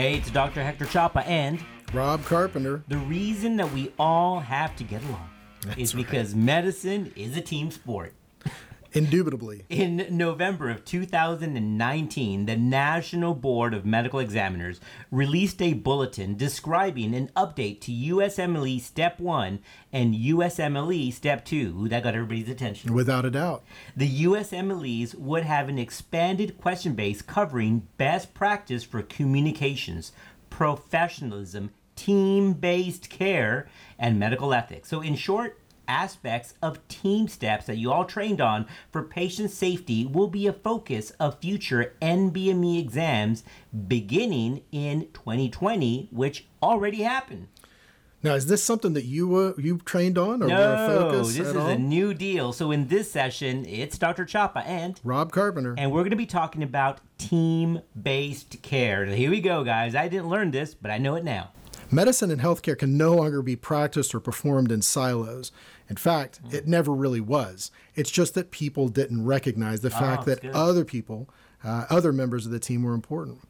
Hey, it's Dr. Hector Chapa, and Rob Carpenter. the reason that we all have to get along is because medicine is a team sport. Indubitably. In November of 2019, the National Board of Medical Examiners released a bulletin describing an update to USMLE Step 1 and USMLE Step 2. That got everybody's attention. Without a doubt. The USMLEs would have an expanded question base covering best practice for communications, professionalism, team based care, and medical ethics. So, in short, aspects of TeamSTEPPS that you all trained on for patient safety will be a focus of future NBME exams beginning in 2020, which already happened. Now, is this something that you were you trained on or were a No, focus this is all? a new deal. So, in this session, it's Dr. Chapa and Rob Carpenter. and we're going to be talking about team based care. Here we go, guys. I didn't learn this, but I know it now. Medicine and healthcare can no longer be practiced or performed in silos. In fact, Mm. it never really was. It's just that people didn't recognize the fact Ah, that good. other people, uh, other members of the team were important.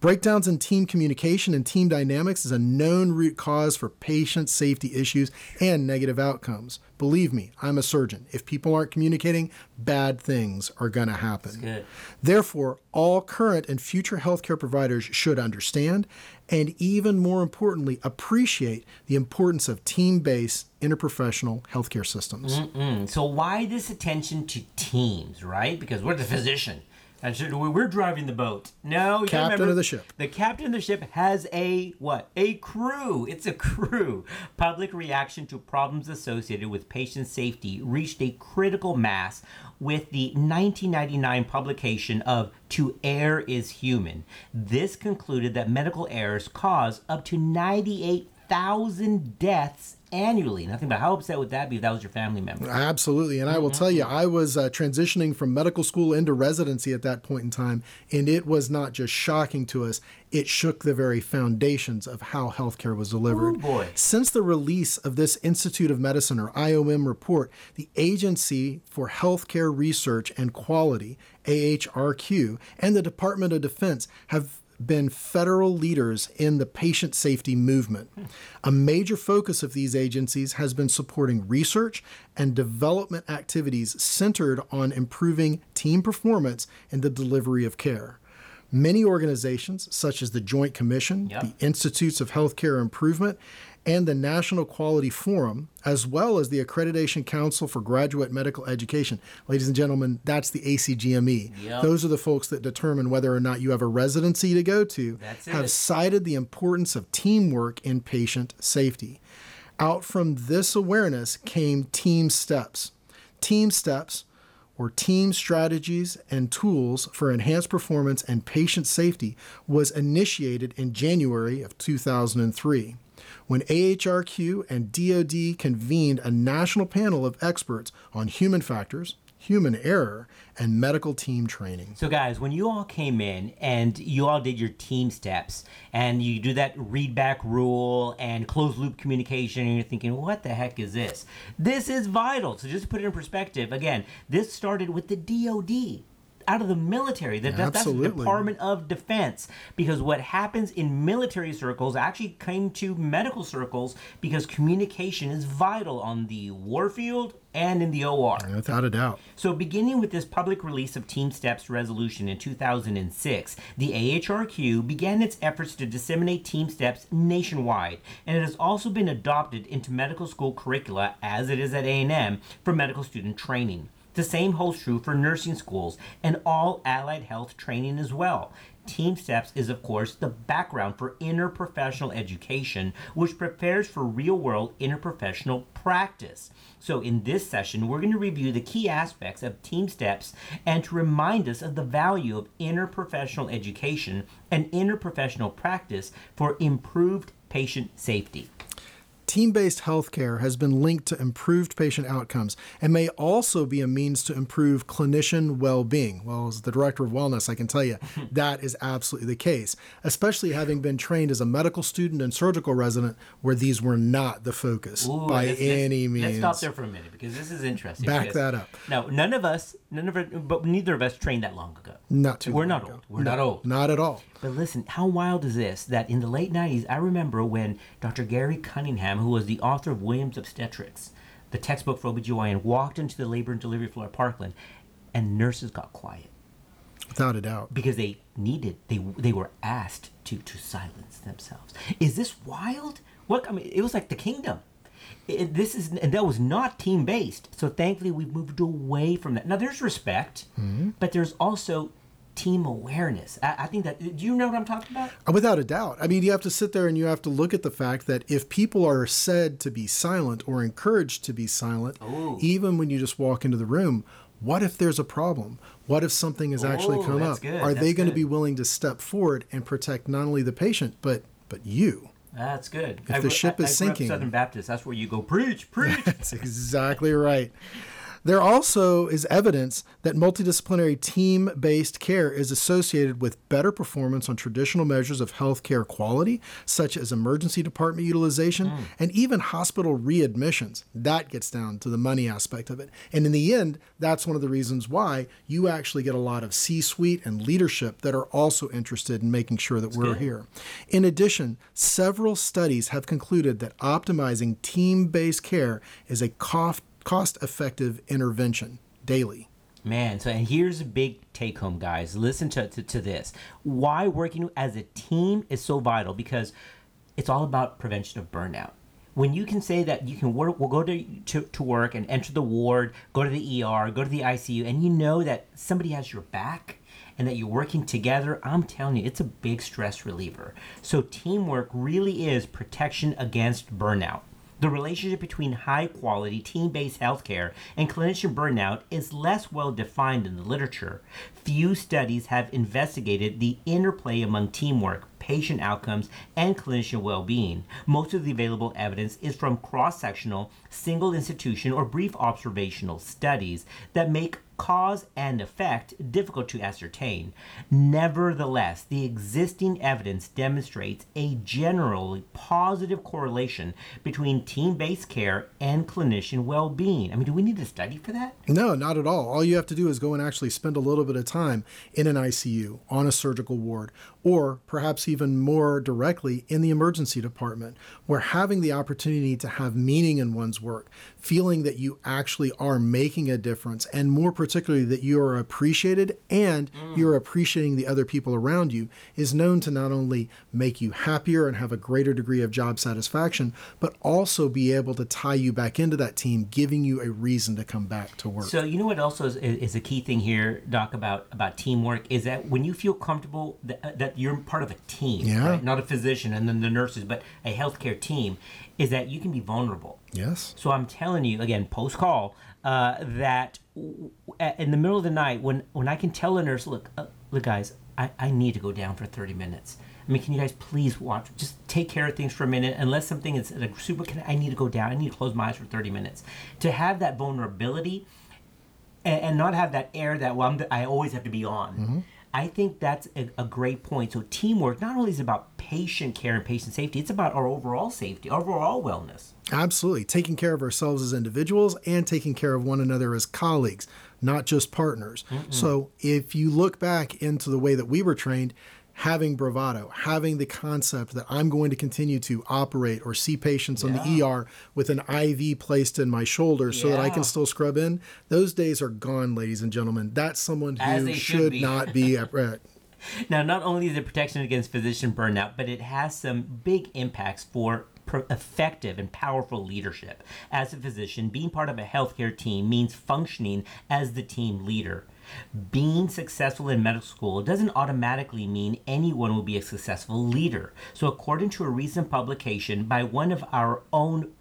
Breakdowns in team communication and team dynamics is a known root cause for patient safety issues and negative outcomes. Believe me, I'm a surgeon. If people aren't communicating, bad things are going to happen. Good. Therefore, all current and future healthcare providers should understand and, even more importantly, appreciate the importance of team based interprofessional healthcare systems. Mm, so, why this attention to teams, right? Because we're the physician. And should- We're driving the boat. No, Captain remember, of the ship. The captain of the ship has a what? A crew. It's a crew. Public reaction to problems associated with patient safety reached a critical mass with the 1999 publication of To Err is Human. This concluded that medical errors cause up to 98,000 deaths annually. Nothing but how upset would that be if that was your family member? Absolutely. And I will tell you, I was uh, transitioning from medical school into residency at that point in time, and it was not just shocking to us, it shook the very foundations of how healthcare was delivered. Ooh, boy. Since the release of this Institute of Medicine or IOM report, the Agency for Healthcare Research and Quality, AHRQ, and the Department of Defense have been federal leaders in the patient safety movement. A major focus of these agencies has been supporting research and development activities centered on improving team performance in the delivery of care. Many organizations, such as the Joint Commission, Yep. the Institutes of Healthcare Improvement, and the National Quality Forum, as well as the Accreditation Council for Graduate Medical Education. Ladies and gentlemen, that's the ACGME. Yep. Those are the folks that determine whether or not you have a residency to go to, That's have it. cited the importance of teamwork in patient safety. Out from this awareness came TeamSTEPPS. Team steps or team strategies and tools for enhanced performance and patient safety was initiated in January of 2003 when AHRQ and DoD convened a national panel of experts on human factors, human error, and medical team training. So, guys, when you all came in and you all did your TeamSTEPPS and you do that read back rule and closed loop communication, and you're thinking, what the heck is this? This is vital. So, just to put it in perspective, again, this started with the DoD. Out of the military, that, that- that's the Department of Defense. Because what happens in military circles actually came to medical circles because communication is vital on the warfield and in the OR. Without a doubt. So, beginning with this public release of TeamSTEPPS resolution in 2006, the AHRQ began its efforts to disseminate TeamSTEPPS nationwide, and it has also been adopted into medical school curricula, as it is at A&M, for medical student training. The same holds true for nursing schools and all allied health training as well. TeamSTEPPS is, of course, the background for interprofessional education, which prepares for real world interprofessional practice. So, in this session, we're going to review the key aspects of TeamSTEPPS and to remind us of the value of interprofessional education and interprofessional practice for improved patient safety. Team based healthcare has been linked to improved patient outcomes and may also be a means to improve clinician well being. Well, as the director of wellness, I can tell you that is absolutely the case, especially having been trained as a medical student and surgical resident where these were not the focus Ooh, by let's- let's- any means. Let's stop there for a minute because this is interesting. Back that up. Now, none of us, none of us, but neither of us trained that long ago. Not too We're long not ago. old. We're not old. Not at all. But listen, how wild is this? That in the late 90s, I remember when Dr. Gary Cunningham, who was the author of Williams Obstetrics, the textbook for OBGYN, walked into the labor and delivery floor at Parkland, and nurses got quiet Without a doubt. because they needed they they were asked to to silence themselves. Is this wild? What I mean, it was like the kingdom. It- this is and that was not team based. So thankfully we've moved away from that. Now there's respect, mm-hmm. but there's also team awareness. I, I think that. Do you know what I'm talking about? Uh, Without a doubt. I mean, you have to sit there and you have to look at the fact that if people are said to be silent or encouraged to be silent, Oh. even when you just walk into the room, what if there's a problem? What if something has actually Oh, come up? good, Are they going to be willing to step forward and protect not only the patient but but you? That's good. If I the ship I- is I grew up sinking- Southern Baptist. That's where you go preach, preach. That's exactly right. There also is evidence that multidisciplinary team based care is associated with better performance on traditional measures of healthcare quality, such as emergency department utilization hmm. and even hospital readmissions. That gets down to the money aspect of it. And in the end, that's one of the reasons why you actually get a lot of C suite and leadership that are also interested in making sure that we're good. here. In addition, several studies have concluded that optimizing team based care is a cost effective intervention daily. Man, so and here's a big take home, guys. Listen to, to, to this. Why working as a team is so vital because it's all about prevention of burnout. When you can say that you can work, will go to, to, to work and enter the ward, go to the ER, go to the ICU, and you know that somebody has your back and that you're working together, I'm telling you, it's a big stress reliever. So teamwork really is protection against burnout. The relationship between high quality team based healthcare and clinician burnout is less well defined in the literature. Few studies have investigated the interplay among teamwork, patient outcomes, and clinician well being. Most of the available evidence is from cross sectional, single institution, or brief observational studies that make cause and effect difficult to ascertain. Nevertheless, the existing evidence demonstrates a generally positive correlation between team based care and clinician well being. I mean, do we need a study for that? No, not at all. All you have to do is go and actually spend a little bit of time in an ICU, on a surgical ward, or perhaps even more directly in the emergency department, where having the opportunity to have meaning in one's work, feeling that you actually are making a difference, and more particularly that you are appreciated and mm. you're appreciating the other people around you, is known to not only make you happier and have a greater degree of job satisfaction, but also be able to tie you back into that team, giving you a reason to come back to work. So you know what also is, is a key thing here, Doc, about about teamwork is that when you feel comfortable that, that you're part of a team, Yeah. right? not a physician and then the nurses, but a healthcare team, is that you can be vulnerable. yes. So I'm telling you again, post call, uh, that w- in the middle of the night when when I can tell a nurse, look, uh, look, guys, I, I need to go down for 30 minutes. I mean, can you guys please watch? Just take care of things for a minute. Unless something is like super, can, I need to go down. I need to close my eyes for 30 minutes. To have that vulnerability and, and not have that air that well, I'm I always have to be on. I think that's a, a great point. So teamwork not only is about patient care and patient safety, it's about our overall safety, overall wellness. Absolutely. Taking care of ourselves as individuals and taking care of one another as colleagues, not just partners. So if you look back into the way that we were trained, having bravado, having the concept that I'm going to continue to operate or see patients on the ER with an IV placed in my shoulder so that I can still scrub in, those days are gone, ladies and gentlemen. That's someone who should should be. not be at at Now, not only is it protection against physician burnout, but it has some big impacts for effective and powerful leadership. As a physician, being part of a healthcare team means functioning as the team leader. Being successful in medical school doesn't automatically mean anyone will be a successful leader. So, according to a recent publication by one of our own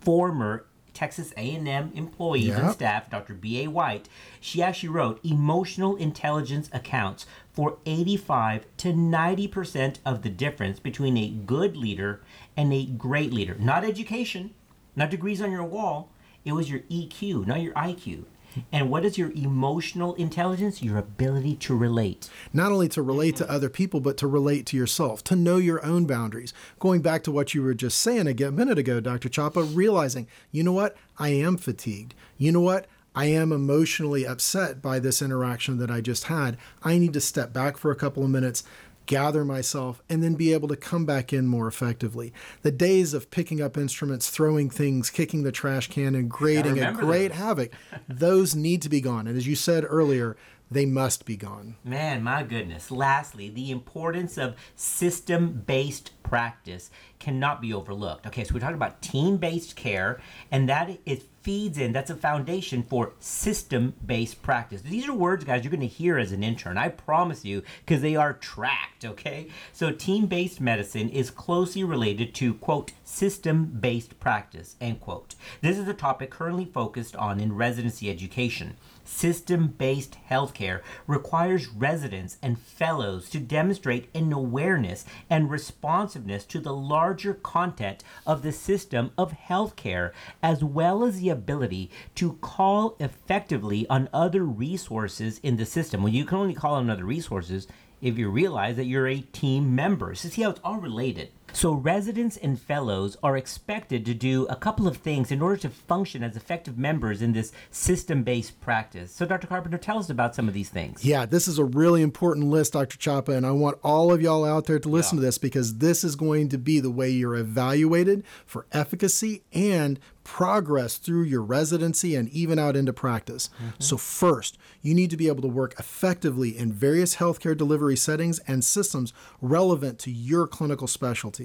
former Texas A&M employees and staff, Dr. B.A. White, she actually wrote emotional intelligence accounts for 85 to 90% of the difference between a good leader and a great leader. Not education, not degrees on your wall. It was your EQ, not your IQ. And what is your emotional intelligence? Your ability to relate. not only to relate to other people, but to relate to yourself, to know your own boundaries. Going back to what you were just saying a minute ago, Dr. Chapa, realizing, you know what? I am fatigued. You know what? I am emotionally upset by this interaction that I just had. I need to step back for a couple of minutes, gather myself, and then be able to come back in more effectively. The days of picking up instruments, throwing things, kicking the trash can, and creating a great those. havoc, those need to be gone. And as you said earlier, they must be gone. Man, my goodness. Lastly, the importance of system based practice cannot be overlooked. Okay, so we're talking about team based care, and that it feeds in, that's a foundation for system based practice. These are words, guys, you're going to hear as an intern. I promise you, because they are tracked, okay? So, team based medicine is closely related to, quote, system based practice, end quote. This is a topic currently focused on in residency education. System based healthcare requires residents and fellows to demonstrate an awareness and responsiveness to the larger content of the system of healthcare, as well as the ability to call effectively on other resources in the system. Well, you can only call on other resources if you realize that you're a team member. So, see how it's all related. So, residents and fellows are expected to do a couple of things in order to function as effective members in this system based practice. So, Dr. Carpenter, tell us about some of these things. Yeah, this is a really important list, Dr. Chapa, and I want all of y'all out there to listen yeah. to this because this is going to be the way you're evaluated for efficacy and progress through your residency and even out into practice. Mm-hmm. So, first, you need to be able to work effectively in various healthcare delivery settings and systems relevant to your clinical specialty.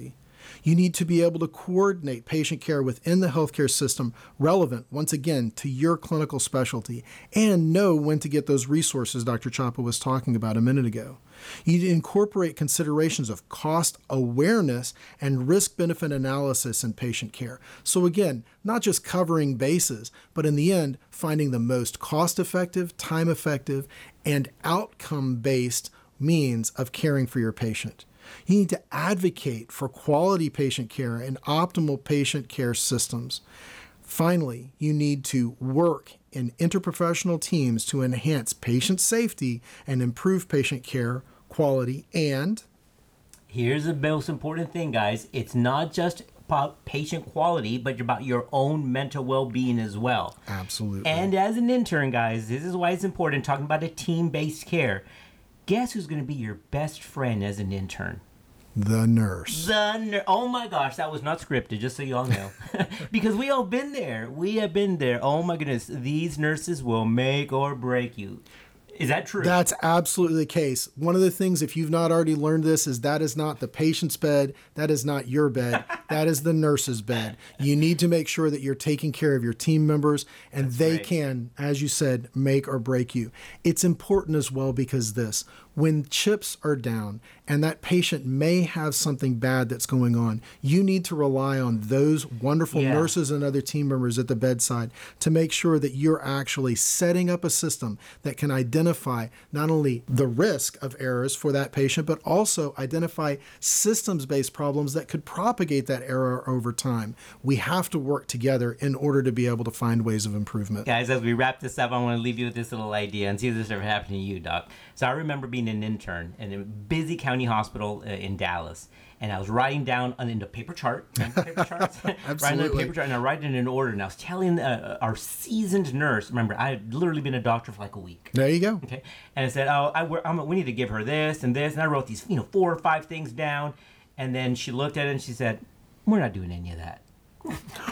You need to be able to coordinate patient care within the healthcare system relevant, once again, to your clinical specialty and know when to get those resources Dr. Chapa was talking about a minute ago. You need to incorporate considerations of cost awareness and risk benefit analysis in patient care. So, again, not just covering bases, but in the end, finding the most cost effective, time effective, and outcome based means of caring for your patient. You need to advocate for quality patient care and optimal patient care systems. Finally, you need to work in interprofessional teams to enhance patient safety and improve patient care quality. And here's the most important thing, guys it's not just about patient quality, but about your own mental well being as well. Absolutely. And as an intern, guys, this is why it's important talking about a team based care guess who's going to be your best friend as an intern? The nurse. The nurse. Oh my gosh, that was not scripted, just so y'all know. because we all been there. We have been there. Oh my goodness, these nurses will make or break you. Is that true? That's absolutely the case. One of the things, if you've not already learned this, is that is not the patient's bed. That is not your bed. that is the nurse's bed. You need to make sure that you're taking care of your team members, and That's they right. can, as you said, make or break you. It's important as well because this when chips are down and that patient may have something bad that's going on, you need to rely on those wonderful yeah. nurses and other team members at the bedside to make sure that you're actually setting up a system that can identify not only the risk of errors for that patient, but also identify systems based problems that could propagate that error over time. We have to work together in order to be able to find ways of improvement. Guys, as we wrap this up, I want to leave you with this little idea and see if this ever happened to you, Doc. So I remember being an intern in a busy county hospital uh, in Dallas, and I was writing down in the paper chart, paper charts, writing on a paper chart, and I write it in an order. And I was telling uh, our seasoned nurse, remember, I had literally been a doctor for like a week. There you go. Okay, and I said, oh, I, I'm, we need to give her this and this, and I wrote these, you know, four or five things down, and then she looked at it and she said, we're not doing any of that.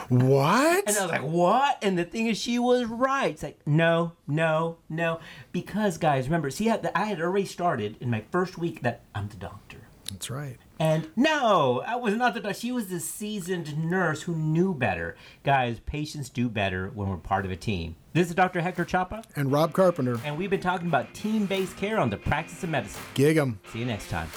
What? And I was like, what? And the thing is, she was right. It's like, no, no, no. Because, guys, remember, see, I had already started in my first week that I'm the doctor. That's right. And no, I was not the doctor. She was the seasoned nurse who knew better. Guys, patients do better when we're part of a team. This is Dr. Hector Chapa. And Rob Carpenter. And we've been talking about team based care on the practice of medicine. Gig 'em. See you next time.